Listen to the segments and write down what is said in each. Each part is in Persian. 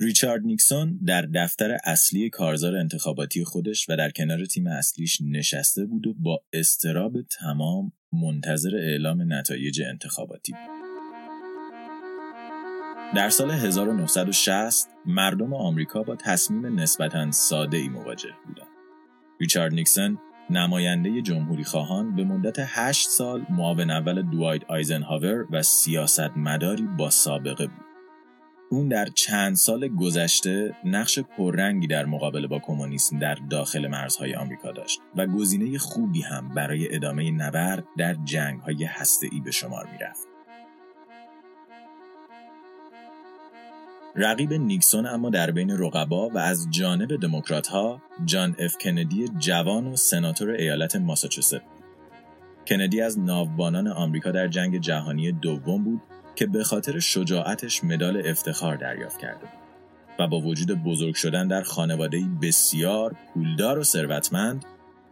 ریچارد نیکسون در دفتر اصلی کارزار انتخاباتی خودش و در کنار تیم اصلیش نشسته بود و با استراب تمام منتظر اعلام نتایج انتخاباتی بود. در سال 1960 مردم آمریکا با تصمیم نسبتا ساده ای مواجه بودند. ریچارد نیکسون نماینده جمهوری خواهان به مدت هشت سال معاون اول دوایت آیزنهاور و سیاستمداری با سابقه بود. اون در چند سال گذشته نقش پررنگی در مقابله با کمونیسم در داخل مرزهای آمریکا داشت و گزینه خوبی هم برای ادامه نبرد در جنگهای هسته‌ای به شمار می‌رفت. رقیب نیکسون اما در بین رقبا و از جانب دموکرات ها جان اف کندی جوان و سناتور ایالت ماساچوست کندی از ناوبانان آمریکا در جنگ جهانی دوم بود که به خاطر شجاعتش مدال افتخار دریافت کرده و با وجود بزرگ شدن در خانواده بسیار پولدار و ثروتمند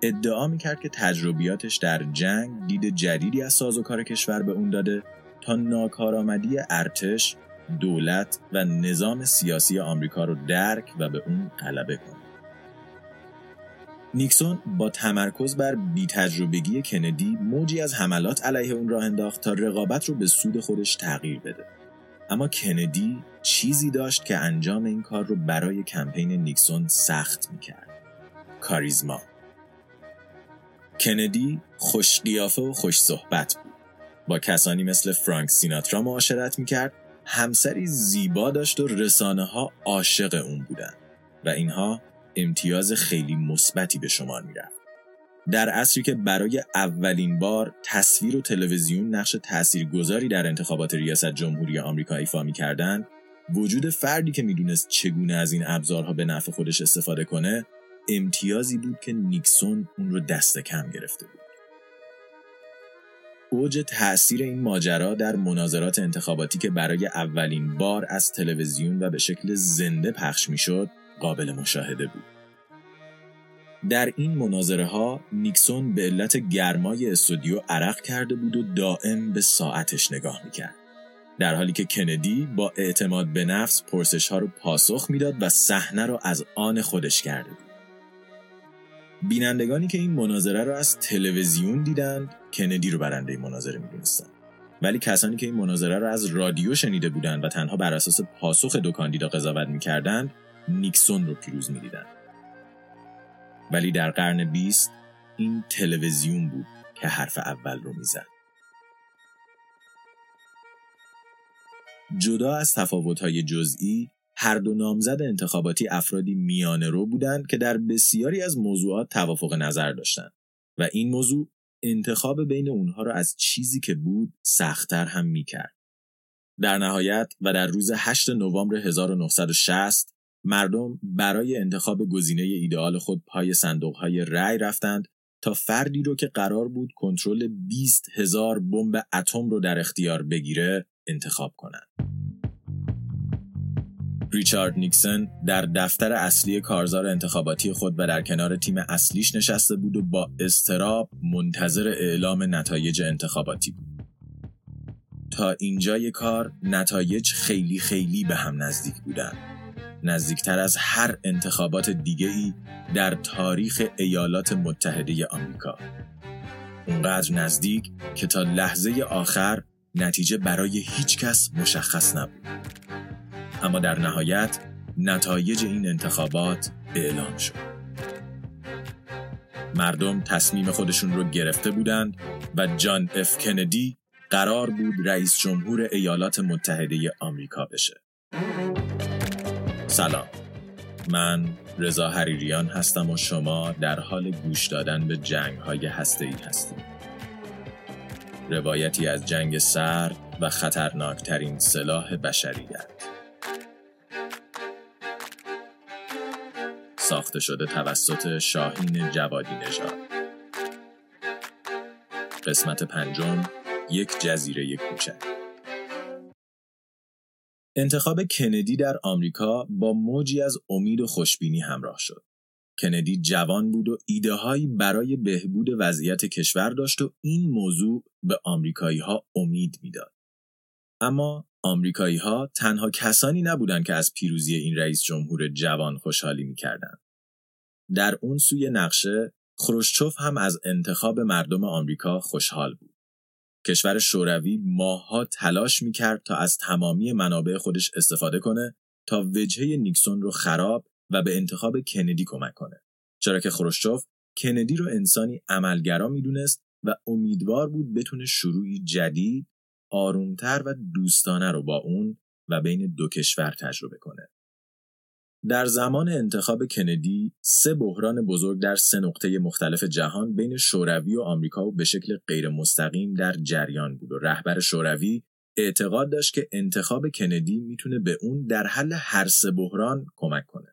ادعا می‌کرد که تجربیاتش در جنگ دید جدیدی از سازوکار کشور به اون داده تا ناکارآمدی ارتش دولت و نظام سیاسی آمریکا رو درک و به اون غلبه کنه. نیکسون با تمرکز بر بیتجربگی کندی موجی از حملات علیه اون راه انداخت تا رقابت رو به سود خودش تغییر بده. اما کندی چیزی داشت که انجام این کار رو برای کمپین نیکسون سخت می‌کرد. کاریزما کندی خوش قیافه و خوش صحبت بود. با کسانی مثل فرانک سیناترا معاشرت می‌کرد همسری زیبا داشت و رسانه ها عاشق اون بودن و اینها امتیاز خیلی مثبتی به شمار می‌رفت. در عصری که برای اولین بار تصویر و تلویزیون نقش تاثیرگذاری در انتخابات ریاست جمهوری آمریکا ایفا می‌کردند وجود فردی که می‌دونست چگونه از این ابزارها به نفع خودش استفاده کنه امتیازی بود که نیکسون اون رو دست کم گرفته بود اوج تاثیر این ماجرا در مناظرات انتخاباتی که برای اولین بار از تلویزیون و به شکل زنده پخش می‌شد قابل مشاهده بود. در این مناظره ها نیکسون به علت گرمای استودیو عرق کرده بود و دائم به ساعتش نگاه می‌کرد. در حالی که کندی با اعتماد به نفس پرسش ها رو پاسخ می‌داد و صحنه را از آن خودش کرده بود. بینندگانی که این مناظره را از تلویزیون دیدند کندی رو برنده این مناظره می‌دونستند ولی کسانی که این مناظره را از رادیو شنیده بودند و تنها بر اساس پاسخ دو کاندیدا قضاوت می‌کردند نیکسون رو پیروز می‌دیدند ولی در قرن بیست این تلویزیون بود که حرف اول رو می‌زد جدا از تفاوت‌های جزئی هر دو نامزد انتخاباتی افرادی میانه رو بودند که در بسیاری از موضوعات توافق نظر داشتند و این موضوع انتخاب بین اونها را از چیزی که بود سختتر هم می‌کرد. در نهایت و در روز 8 نوامبر 1960 مردم برای انتخاب گزینه ایدئال خود پای صندوقهای رأی رفتند تا فردی رو که قرار بود کنترل 20 هزار بمب اتم رو در اختیار بگیره انتخاب کنند. ریچارد نیکسون در دفتر اصلی کارزار انتخاباتی خود و در کنار تیم اصلیش نشسته بود و با استراب منتظر اعلام نتایج انتخاباتی بود. تا اینجای کار نتایج خیلی خیلی به هم نزدیک بودند. نزدیکتر از هر انتخابات دیگه ای در تاریخ ایالات متحده آمریکا. اونقدر نزدیک که تا لحظه آخر نتیجه برای هیچ کس مشخص نبود. اما در نهایت نتایج این انتخابات اعلام شد. مردم تصمیم خودشون رو گرفته بودند و جان اف کندی قرار بود رئیس جمهور ایالات متحده آمریکا بشه. سلام. من رضا حریریان هستم و شما در حال گوش دادن به جنگ های هسته ای هستید. روایتی از جنگ سرد و خطرناکترین سلاح بشریت. ساخته شده توسط شاهین جوادی نژاد قسمت پنجم یک جزیره کوچک انتخاب کندی در آمریکا با موجی از امید و خوشبینی همراه شد. کندی جوان بود و ایده هایی برای بهبود وضعیت کشور داشت و این موضوع به آمریکایی ها امید می‌داد. اما آمریکایی ها تنها کسانی نبودند که از پیروزی این رئیس جمهور جوان خوشحالی می‌کردند. در اون سوی نقشه خروشچوف هم از انتخاب مردم آمریکا خوشحال بود. کشور شوروی ماهها تلاش می‌کرد تا از تمامی منابع خودش استفاده کنه تا وجهه نیکسون رو خراب و به انتخاب کندی کمک کنه. چرا که خروشچوف کندی رو انسانی عملگرا می‌دونست و امیدوار بود بتونه شروعی جدید، آرومتر و دوستانه رو با اون و بین دو کشور تجربه کنه. در زمان انتخاب کندی سه بحران بزرگ در سه نقطه مختلف جهان بین شوروی و آمریکا و به شکل غیر مستقیم در جریان بود و رهبر شوروی اعتقاد داشت که انتخاب کندی می‌تونه به اون در حل هر سه بحران کمک کنه.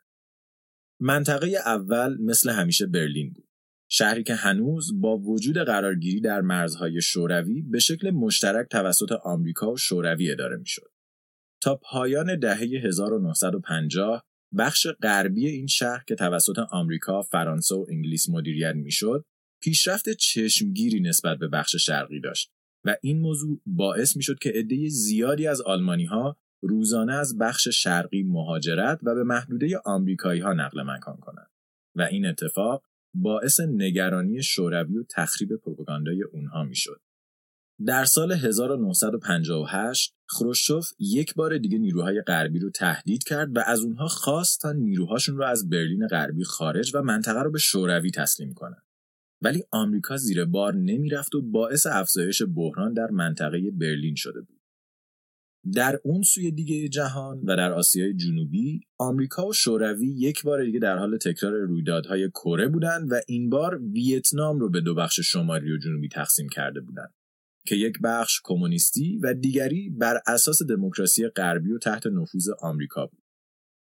منطقه اول مثل همیشه برلین بود. شهری که هنوز با وجود قرارگیری در مرزهای شوروی به شکل مشترک توسط آمریکا و شوروی اداره می‌شد. تا پایان دهه 1950 بخش غربی این شهر که توسط آمریکا، فرانسه و انگلیس مدیریت می‌شد، پیشرفت چشمگیری نسبت به بخش شرقی داشت و این موضوع باعث می‌شد که عده زیادی از آلمانی ها روزانه از بخش شرقی مهاجرت و به محدوده آمریکایی ها نقل مکان کنند و این اتفاق باعث نگرانی شوروی و تخریب پروپاگاندای اونها می‌شد. در سال 1958 خروشچوف یک بار دیگه نیروهای غربی رو تهدید کرد و از اونها خواست تا نیروهاشون رو از برلین غربی خارج و منطقه رو به شوروی تسلیم کنند. ولی آمریکا زیر بار نمی‌رفت و باعث افزایش بحران در منطقه برلین شده بود. در اون سوی دیگه جهان و در آسیای جنوبی آمریکا و شوروی یک بار دیگه در حال تکرار رویدادهای کره بودند و این بار ویتنام رو به دو بخش شمالی و جنوبی تقسیم کرده بودند که یک بخش کمونیستی و دیگری بر اساس دموکراسی غربی و تحت نفوذ آمریکا بود.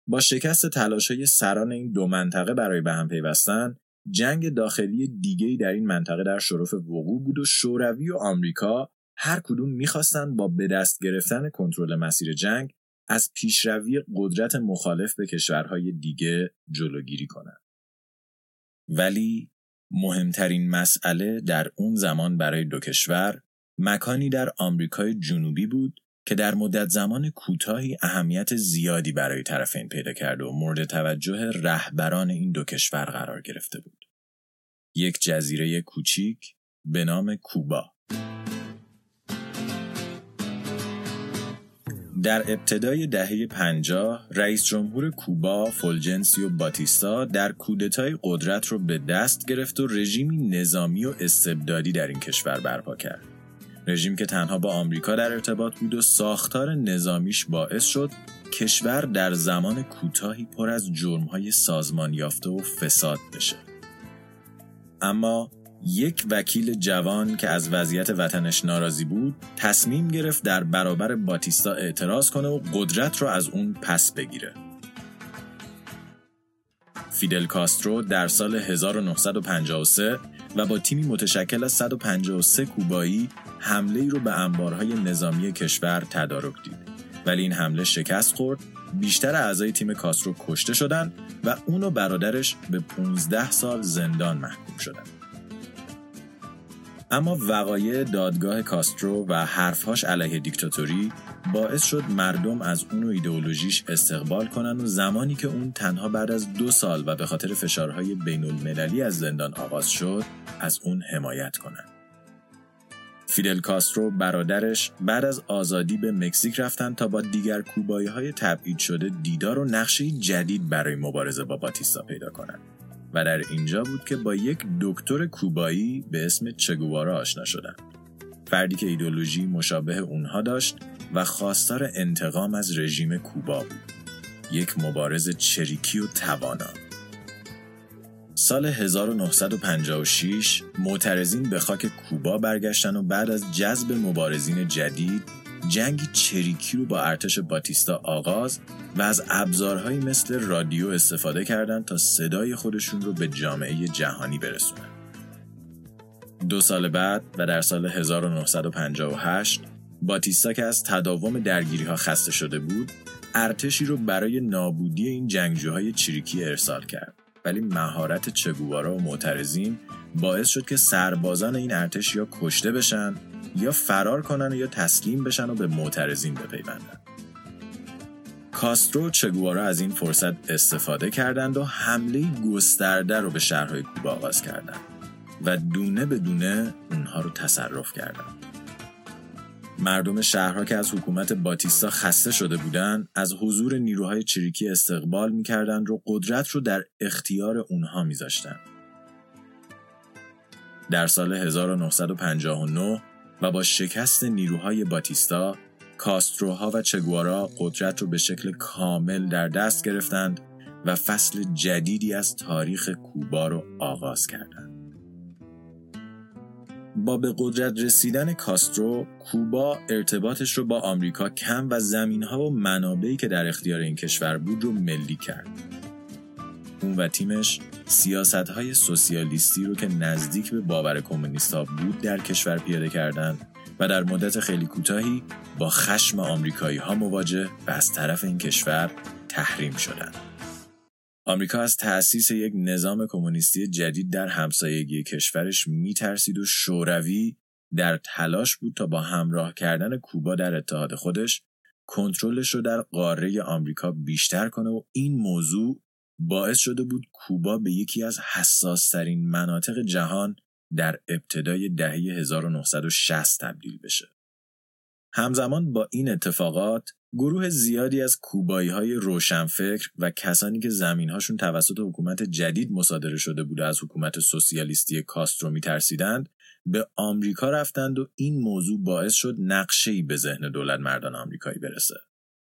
با شکست تلاشهای سران این دو منطقه برای به هم پیوستن جنگ داخلی دیگری در این منطقه در شرف وقوع بود و شوروی و آمریکا هر کدوم می‌خواستند با به دست گرفتن کنترل مسیر جنگ از پیشروی قدرت مخالف به کشورهای دیگه جلوگیری کنند. ولی مهمترین مسئله در اون زمان برای دو کشور مکانی در آمریکای جنوبی بود که در مدت زمان کوتاهی اهمیت زیادی برای طرفین پیدا کرد و مورد توجه رهبران این دو کشور قرار گرفته بود. یک جزیره کوچیک به نام کوبا. در ابتدای دهه 50 رئیس جمهور کوبا فولجنسیو باتیستا در کودتای قدرت رو به دست گرفت و رژیمی نظامی و استبدادی در این کشور برپا کرد. رژیم که تنها با آمریکا در ارتباط بود و ساختار نظامیش باعث شد کشور در زمان کوتاهی پر از جرمهای سازمان یافته و فساد بشه. اما یک وکیل جوان که از وضعیت وطنش ناراضی بود تصمیم گرفت در برابر باتیستا اعتراض کنه و قدرت رو از اون پس بگیره. فیدل کاسترو در سال 1953 و با تیمی متشکل از 153 کوبایی حمله ای رو به انبارهای نظامی کشور تدارک دید. ولی این حمله شکست خورد بیشتر اعضای تیم کاسترو کشته شدند و اون و برادرش به 15 سال زندان محکوم شدند. اما وقایع دادگاه کاسترو و حرفهاش علیه دیکتاتوری باعث شد مردم از اون و ایدئولوژیش استقبال کنن و زمانی که اون تنها بعد از دو سال و به خاطر فشارهای بین المللی از زندان آغاز شد از اون حمایت کنن. فیدل کاسترو برادرش بعد از آزادی به مکزیک رفتن تا با دیگر کوبایی های تبعید شده دیدار و نقشه جدید برای مبارزه با باتیستا پیدا کنند. و در اینجا بود که با یک دکتر کوبایی به اسم چگوارا آشنا شدن. فردی که ایدولوژی مشابه اونها داشت و خواستار انتقام از رژیم کوبا بود. یک مبارز چریکی و توانا. سال 1956 معترضین به خاک کوبا برگشتن و بعد از جذب مبارزین جدید جنگی چریکی رو با ارتش باتیستا آغاز و از ابزارهایی مثل رادیو استفاده کردند تا صدای خودشون رو به جامعه جهانی برسونن. دو سال بعد و در سال 1958 باتیستا که از تداوم درگیری ها خسته شده بود ارتشی رو برای نابودی این جنگجوهای چریکی ارسال کرد ولی مهارت چگوارا و معترضین باعث شد که سربازان این ارتش یا کشته بشن یا فرار کنن یا تسلیم بشن و به معترضین بپیوندن. کاسترو و چگوارا از این فرصت استفاده کردند و حمله گسترده رو به شهرهای کوبا آغاز کردند و دونه به دونه اونها رو تصرف کردند. مردم شهرها که از حکومت باتیستا خسته شده بودند از حضور نیروهای چریکی استقبال می‌کردند و قدرت رو در اختیار اونها میذاشتند. در سال 1959 و با شکست نیروهای باتیستا کاستروها و چگوارا قدرت رو به شکل کامل در دست گرفتند و فصل جدیدی از تاریخ کوبا رو آغاز کردند. با به قدرت رسیدن کاسترو، کوبا ارتباطش رو با آمریکا کم و زمینها و منابعی که در اختیار این کشور بود رو ملی کرد. اون و تیمش سیاست های سوسیالیستی رو که نزدیک به باور کمونیستا بود در کشور پیاده کردند و در مدت خیلی کوتاهی با خشم آمریکایی ها مواجه و از طرف این کشور تحریم شدند. آمریکا از تأسیس یک نظام کمونیستی جدید در همسایگی کشورش میترسید و شوروی در تلاش بود تا با همراه کردن کوبا در اتحاد خودش کنترلش رو در قاره آمریکا بیشتر کنه و این موضوع باعث شده بود کوبا به یکی از حساسترین مناطق جهان در ابتدای دهه 1960 تبدیل بشه. همزمان با این اتفاقات گروه زیادی از کوبایی های روشنفکر و کسانی که زمینهاشون توسط حکومت جدید مصادره شده بوده از حکومت سوسیالیستی کاسترو میترسیدند به آمریکا رفتند و این موضوع باعث شد نقشه‌ای به ذهن دولت مردان آمریکایی برسه.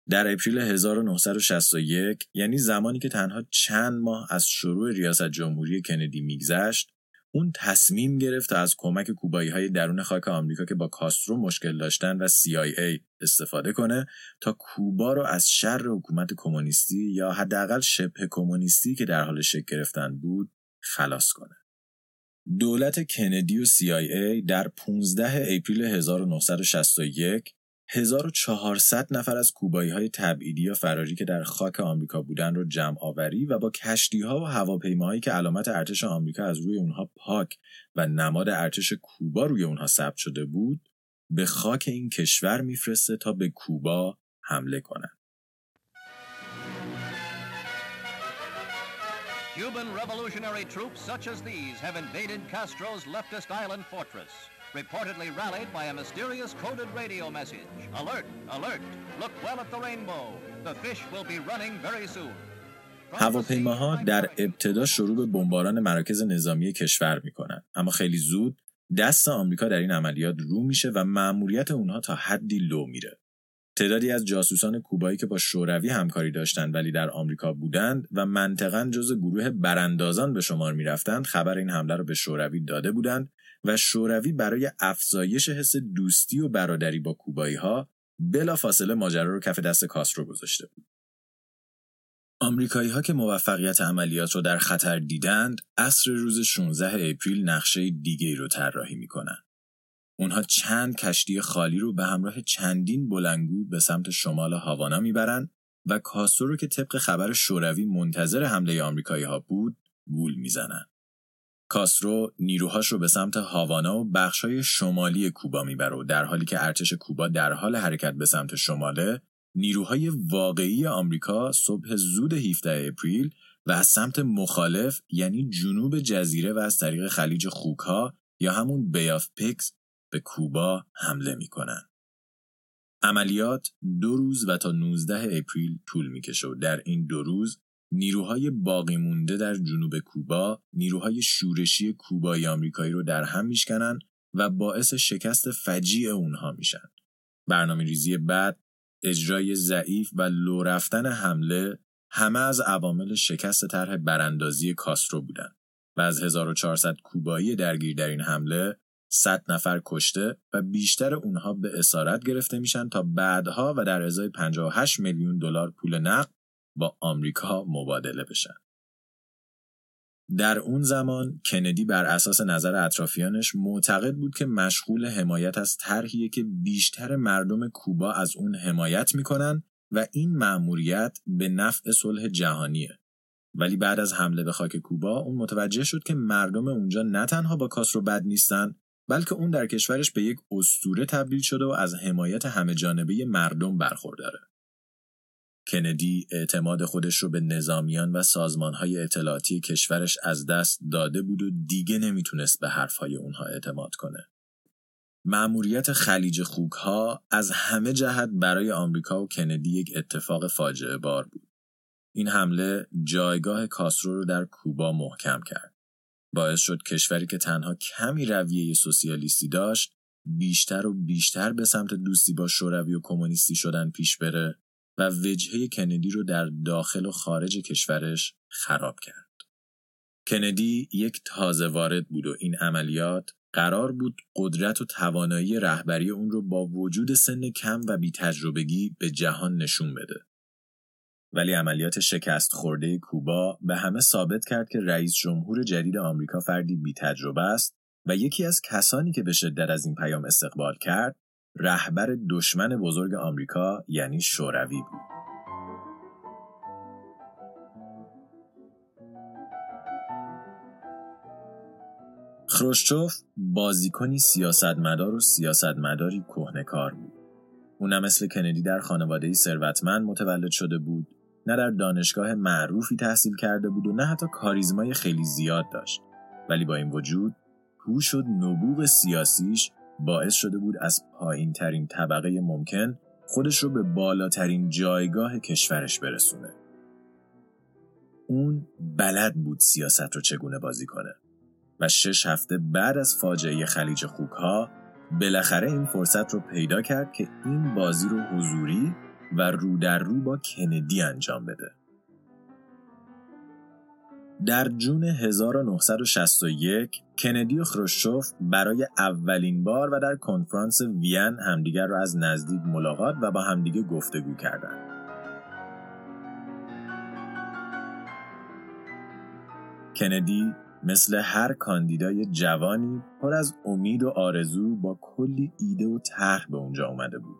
در اپریل 1961 یعنی زمانی که تنها چند ماه از شروع ریاست جمهوری کندی میگذشت اون تصمیم گرفت از کمک کوبایی های درون خاک آمریکا که با کاسترو مشکل داشتن و CIA استفاده کنه تا کوبا رو از شر حکومت کمونیستی یا حداقل شبه کمونیستی که در حال شکل گرفتن بود خلاص کنه. دولت کندی و CIA در 15 اپریل 1961 1400 نفر از کوبایی های تبعیدی یا فراری که در خاک آمریکا بودن رو جمع آوری و با کشتی ها و هواپیماهایی که علامت ارتش آمریکا از روی اونها پاک و نماد ارتش کوبا روی اونها ثبت شده بود به خاک این کشور میفرسته تا به کوبا حمله کنند. Cuban revolutionary troops such as these have invaded Castro's leftist island fortress. Reportedly rallied by a mysterious coded radio message. Alert, alert, look well at the rainbow. The fish will be running very soon. هواپیماها در ابتدا شروع به بمباران مراکز نظامی کشور می‌کنند اما خیلی زود دست آمریکا در این عملیات رو میشه و مأموریت اونها تا حدی لو میره تعدادی از جاسوسان کوبایی که با شوروی همکاری داشتند ولی در آمریکا بودند و منطقا جز گروه براندازان به شمار می‌رفتند خبر این حمله را به شوروی داده بودند و شوروی برای افزایش حس دوستی و برادری با کوبایی ها بلا فاصله ماجرا رو کف دست کاسترو گذاشته بود. آمریکایی که موفقیت عملیات رو در خطر دیدند، عصر روز 16 اپریل نقشه دیگه رو طراحی می‌کنن. اونها چند کشتی خالی رو به همراه چندین بلنگو به سمت شمال هاوانا می‌برند و کاسترو رو که طبق خبر شوروی منتظر حمله آمریکایی ها بود، گول می‌زنن. کاسترو نیروهاش رو به سمت هاوانا و بخشای شمالی کوبا می‌بره و در حالی که ارتش کوبا در حال حرکت به سمت شماله نیروهای واقعی آمریکا صبح زود 17 April و از سمت مخالف یعنی جنوب جزیره و از طریق خلیج خوکها یا همون Bay of Pigs به کوبا حمله می‌کنن. عملیات دو روز و تا 19 April طول می‌کشه و در این دو روز نیروهای باقی مونده در جنوب کوبا نیروهای شورشی کوبایی آمریکایی رو در هم میشکنن و باعث شکست فجیع اونها میشن. برنامه ریزی بعد اجرای ضعیف و لو رفتن حمله همه از عوامل شکست طرح براندازی کاسترو بودن و از 1400 کوبایی درگیر در این حمله 100 نفر کشته و بیشتر اونها به اسارت گرفته میشن تا بعدها و در ازای 58 میلیون دلار پول نقد با آمریکا مبادله بشن. در اون زمان کندی بر اساس نظر اطرافیانش معتقد بود که مشغول حمایت از طرحیه که بیشتر مردم کوبا از اون حمایت می‌کنن و این مأموریت به نفع صلح جهانیه. ولی بعد از حمله به خاک کوبا اون متوجه شد که مردم اونجا نه تنها با کاسرو بد نیستن بلکه اون در کشورش به یک استوره تبدیل شده و از حمایت همه جانبه مردم برخورداره. کندی اعتماد خودش رو به نظامیان و سازمانهای اطلاعاتی کشورش از دست داده بود و دیگه نمی‌تونست به حرفهای اونها اعتماد کنه. مأموریت خلیج خوکها از همه جهت برای آمریکا و کندی یک اتفاق فاجعه بار بود. این حمله جایگاه کاسرو رو در کوبا محکم کرد. باعث شد کشوری که تنها کمی رویه سوسیالیستی داشت بیشتر و بیشتر به سمت دوستی با شوروی و کمونیستی شدن پیش بره و وجهه کندی رو در داخل و خارج کشورش خراب کرد. کندی یک تازه وارد بود و این عملیات قرار بود قدرت و توانایی رهبری اون رو با وجود سن کم و بی تجربگی به جهان نشون بده. ولی عملیات شکست خورده کوبا به همه ثابت کرد که رئیس جمهور جدید آمریکا فردی بی تجربه است و یکی از کسانی که به شدت از این پیام استقبال کرد رهبر دشمن بزرگ آمریکا یعنی شوروی بود. خروشچوف بازیکنی سیاستمدار و سیاستمداری کهنکار بود. او نه مثل کندی در خانواده ثروتمند متولد شده بود نه در دانشگاه معروفی تحصیل کرده بود و نه حتی کاریزمای خیلی زیاد داشت ولی با این وجود هوش و نبوغ سیاسیش باعث شده بود از پایین ترین طبقه ممکن خودش رو به بالاترین جایگاه کشورش برسونه. اون بلد بود سیاست رو چگونه بازی کنه و شش هفته بعد از فاجعه خلیج خوکها بالاخره این فرصت رو پیدا کرد که این بازی رو حضوری و رو در رو با کندی انجام بده. در جون 1961 کندی و خروشچوف برای اولین بار و در کنفرانس وین همدیگر را از نزدیک ملاقات و با همدیگه گفتگو کردند. کندی مثل هر کاندیدای جوانی پر از امید و آرزو با کلی ایده و طرح به اونجا اومده بود.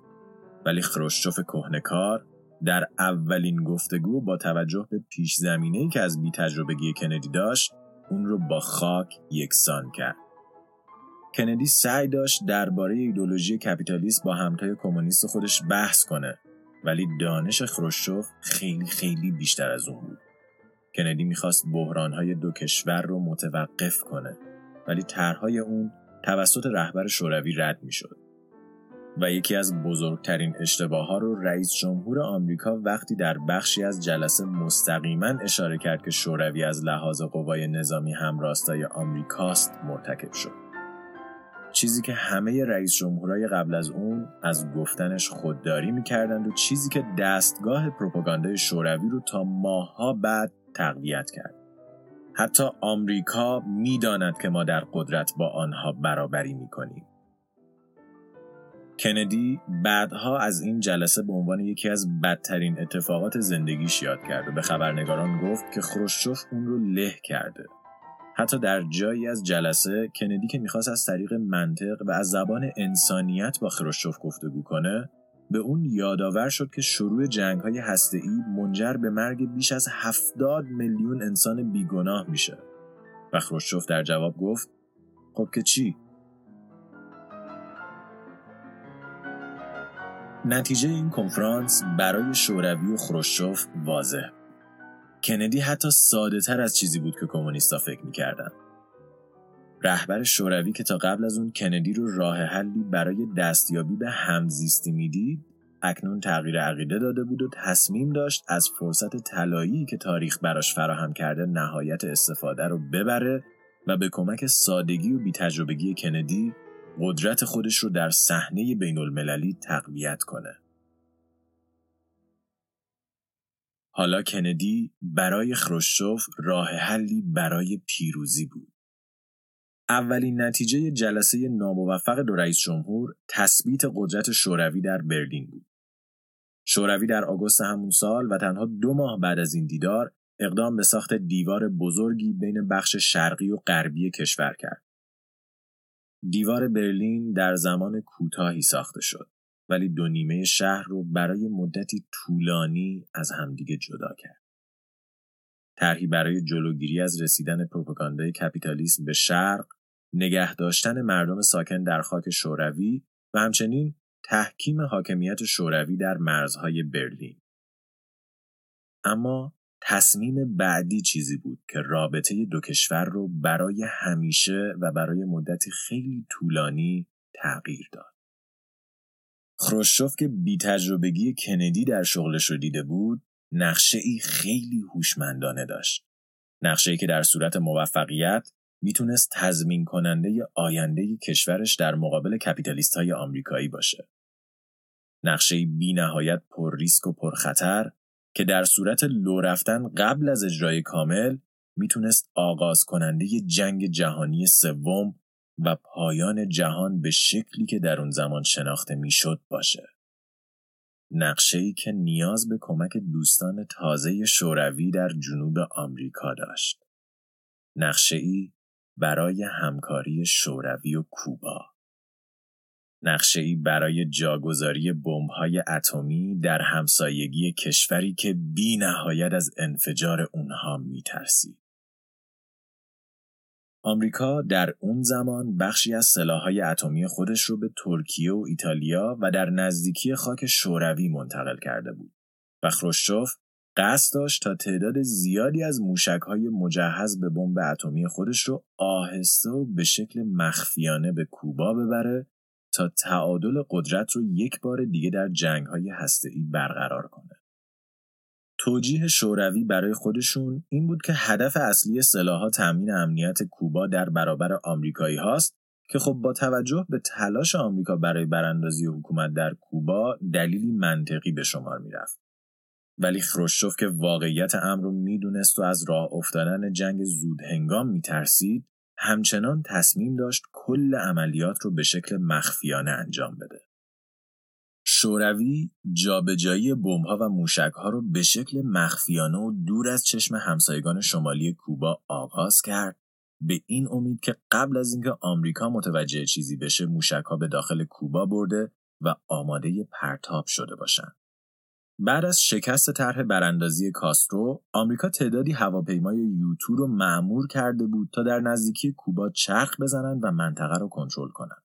ولی خروشچوف کهنکار در اولین گفتگو با توجه به پیش زمینه که از بی تجربگی کندی داشت اون رو با خاک یکسان کرد. کندی سعی داشت درباره ایدولوژی کپیتالیسم با همتای کمونیست خودش بحث کنه ولی دانش خروشچوف خیلی خیلی بیشتر از اون بود. کندی می‌خواست بحرانهای دو کشور رو متوقف کنه ولی طرحهای اون توسط رهبر شوروی رد می‌شد. و یکی از بزرگترین اشتباه ها رو رئیس جمهور آمریکا وقتی در بخشی از جلسه مستقیما اشاره کرد که شوروی از لحاظ قوای نظامی همراستای آمریکاست مرتکب شد. چیزی که همه رئیس جمهورای قبل از اون از گفتنش خودداری می‌کردند و چیزی که دستگاه پروپاگاندای شوروی رو تا ماهها بعد تقویت کرد. حتی آمریکا می‌داند که ما در قدرت با آنها برابری می‌کنیم. کندی بعدها از این جلسه به عنوان یکی از بدترین اتفاقات زندگیش یاد کرد و به خبرنگاران گفت که خروشچوف اون رو له کرده. حتی در جایی از جلسه کندی که می‌خواست از طریق منطق و از زبان انسانیت با خروشچوف گفتگو کنه به اون یادآور شد که شروع جنگ های ای منجر به مرگ بیش از هفتاد میلیون انسان بیگناه میشه. و خروشچوف در جواب گفت خب که چی؟ نتیجه این کنفرانس برای شوروی و خروشچوف واضح کندی حتی ساده تر از چیزی بود که کمونیستا فکر می‌کردن. رهبر شوروی که تا قبل از اون کندی رو راه حلی برای دستیابی به همزیستی می‌دید اکنون تغییر عقیده داده بود و تصمیم داشت از فرصت طلایی که تاریخ براش فراهم کرده نهایت استفاده رو ببره و به کمک سادگی و بیتجربگی کندی قدرت خودش رو در صحنه بین المللی تقویت کنه. حالا کندی برای خروشچوف راه حلی برای پیروزی بود. اولین نتیجه جلسه ناموفق دو رئیس جمهور تثبیت قدرت شوروی در برلین بود. شوروی در آگوست همون سال و تنها دو ماه بعد از این دیدار اقدام به ساخت دیوار بزرگی بین بخش شرقی و غربی کشور کرد. دیوار برلین در زمان کوتاهی ساخته شد ولی دو نیمه شهر رو برای مدتی طولانی از همدیگه جدا کرد. طرحی برای جلوگیری از رسیدن پروپاگاندای کپیتالیسم به شرق نگه داشتن مردم ساکن در خاک شوروی و همچنین تحکیم حاکمیت شوروی در مرزهای برلین. اما تصمیم بعدی چیزی بود که رابطه دو کشور رو برای همیشه و برای مدتی خیلی طولانی تغییر داد. خروشچوف که بی تجربگی کندی در شغلش رو دیده بود، نقشه ای خیلی هوشمندانه داشت. نقشه ای که در صورت موفقیت می‌تونست تضمین کننده آینده کشورش در مقابل کپیتالیست های آمریکایی باشه. نقشه بی نهایت پر ریسک و پر خطر که در صورت لو رفتن قبل از اجرای کامل می‌تونست آغاز کننده جنگ جهانی سوم و پایان جهان به شکلی که در اون زمان شناخته می‌شد باشه. نقشه ای که نیاز به کمک دوستان تازه شوروی در جنوب آمریکا داشت. نقشه ای برای همکاری شوروی و کوبا. نقشه ای برای جاگذاری بمب‌های اتمی در همسایگی کشوری که بی نهایت از انفجار اونها میترسید. آمریکا در اون زمان بخشی از سلاحهای اتمی خودش رو به ترکیه و ایتالیا و در نزدیکی خاک شوروی منتقل کرده بود و خروشچوف قصد داشت تا تعداد زیادی از موشکهای مجهز به بمب اتمی خودش رو آهسته و به شکل مخفیانه به کوبا ببره تا تعادل قدرت رو یک بار دیگه در جنگهای هسته‌ای برقرار کنه. توجیه شوروی برای خودشون این بود که هدف اصلی سلاحها تامین امنیت کوبا در برابر آمریکایی هاست که خب با توجه به تلاش آمریکا برای براندازی حکومت در کوبا دلیلی منطقی به شمار می‌رفت. ولی خروشچوف که واقعیت امر رو می‌دونست و از راه افتادن جنگ زود هنگام میترسید همچنان تصمیم داشت کل عملیات رو به شکل مخفیانه انجام بده. شوروی جابجایی بمب‌ها و موشک‌ها رو به شکل مخفیانه و دور از چشم همسایگان شمالی کوبا آغاز کرد به این امید که قبل از اینکه آمریکا متوجه چیزی بشه موشک‌ها به داخل کوبا برده و آماده پرتاب شده باشند. بعد از شکست طرح براندازی کاسترو، آمریکا تعدادی هواپیمای یوتو رو معمور کرده بود تا در نزدیکی کوبا چرخ بزنند و منطقه رو کنترل کنند.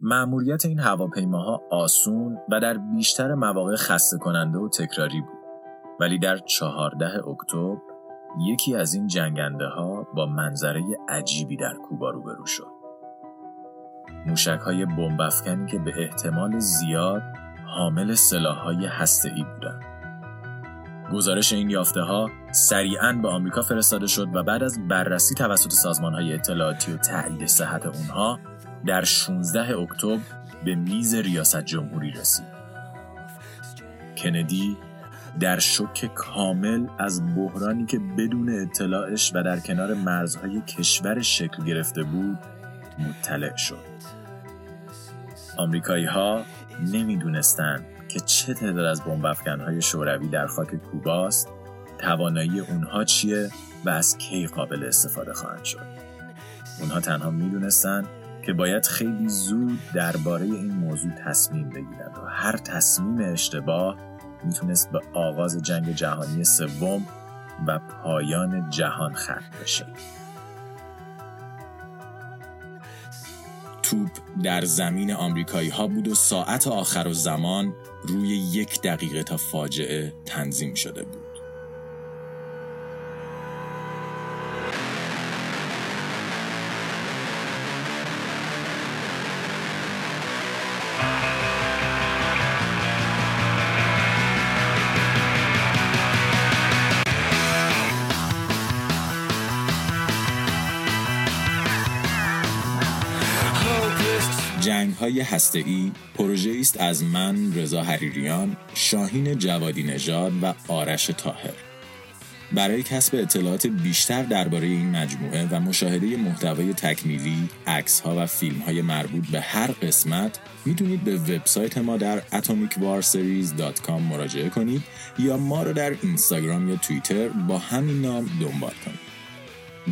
معموریت این هواپیماها آسون و در بیشتر مواقع خسته کننده و تکراری بود. ولی در 14 اکتبر یکی از این جنگنده ها با منظره عجیبی در کوبا روبرو شد. موشک های که به احتمال زیاد حامل سلاحهای هسته‌ای بودند. گزارش این یافته ها سریعا به آمریکا فرستاده شد و بعد از بررسی توسط سازمان های اطلاعاتی و تایید صحت اونها در 16 اکتبر به میز ریاست جمهوری رسید. کندی در شک کامل از بحرانی که بدون اطلاعش و در کنار مرزهای کشور شکل گرفته بود مطلع شد. آمریکایی ها نمی‌دونستند که چه تعداد از بمب های شوروی در خاک کوباست، توانایی اونها چیه و از کی قابل استفاده خواهند شد. اونها تنها می‌دونستند که باید خیلی زود درباره این موضوع تصمیم بگیرند و هر تصمیم اشتباه می‌تونست به آغاز جنگ جهانی سوم و پایان جهان ختم بشه. توپ در زمین آمریکایی ها بود و ساعت آخر و زمان روی یک دقیقه تا فاجعه تنظیم شده بود. های هسته پروژه است از من رضا حریریان، شاهین جوادی نژاد و آرش تاهر. برای کسب اطلاعات بیشتر درباره این مجموعه و مشاهده محتوای تکمیلی، عکس ها و فیلم های مربوط به هر قسمت می‌تونید به وبسایت ما در atomicwarseries.com مراجعه کنید یا ما رو در اینستاگرام یا توییتر با همین نام دنبال کنید.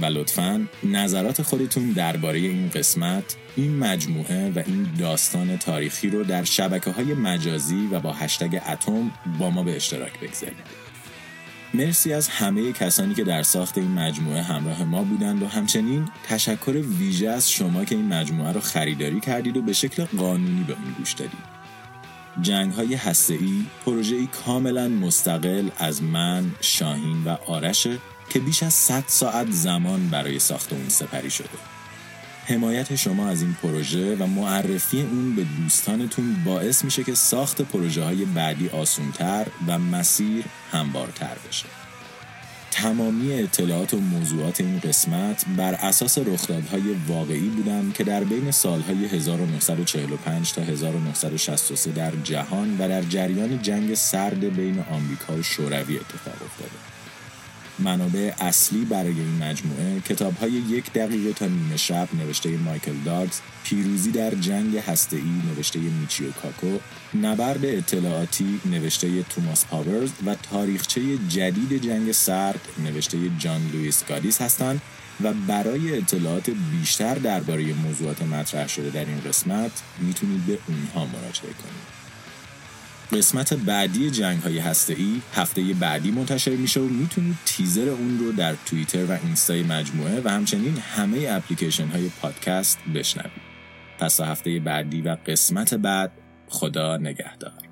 و لطفا نظرات خودتون درباره این قسمت این مجموعه و این داستان تاریخی رو در شبکه های مجازی و با هشتگ اتم با ما به اشتراک بگذارید مرسی از همه کسانی که در ساخت این مجموعه همراه ما بودند و همچنین تشکر ویژه از شما که این مجموعه رو خریداری کردید و به شکل قانونی به اون گوش دادید. جنگ های هسته ای پروژه کاملا مستقل از من، شاهین و آرشه که بیش از 100 ساعت زمان برای ساخت اون سپری شده. حمایت شما از این پروژه و معرفی اون به دوستانتون باعث میشه که ساخت پروژه های بعدی آسونتر و مسیر همبارتر بشه. تمامی اطلاعات و موضوعات این قسمت بر اساس رخدادهای واقعی بودند که در بین سالهای 1945 تا 1963 در جهان و در جریان جنگ سرد بین آمریکا و شوروی اتفاق افتاده. منابع اصلی برای این مجموعه کتاب های یک دقیقه تا نیمه شب نوشته مایکل داگز پیروزی در جنگ هسته‌ای نوشته میچیو کاکو نبرد اطلاعاتی نوشته توماس پاورز و تاریخچه جدید جنگ سرد نوشته جان لوئیس گادیس هستند و برای اطلاعات بیشتر درباره موضوعات مطرح شده در این قسمت می‌تونید به اونها مراجعه کنید. قسمت بعدی جنگ های هسته ای هفته بعدی منتشر میشه و می‌تونید تیزر اون رو در توییتر و اینستای مجموعه و همچنین همه اپلیکیشن های پادکست بشنوید. پس هفته بعدی و قسمت بعد خدا نگهدار.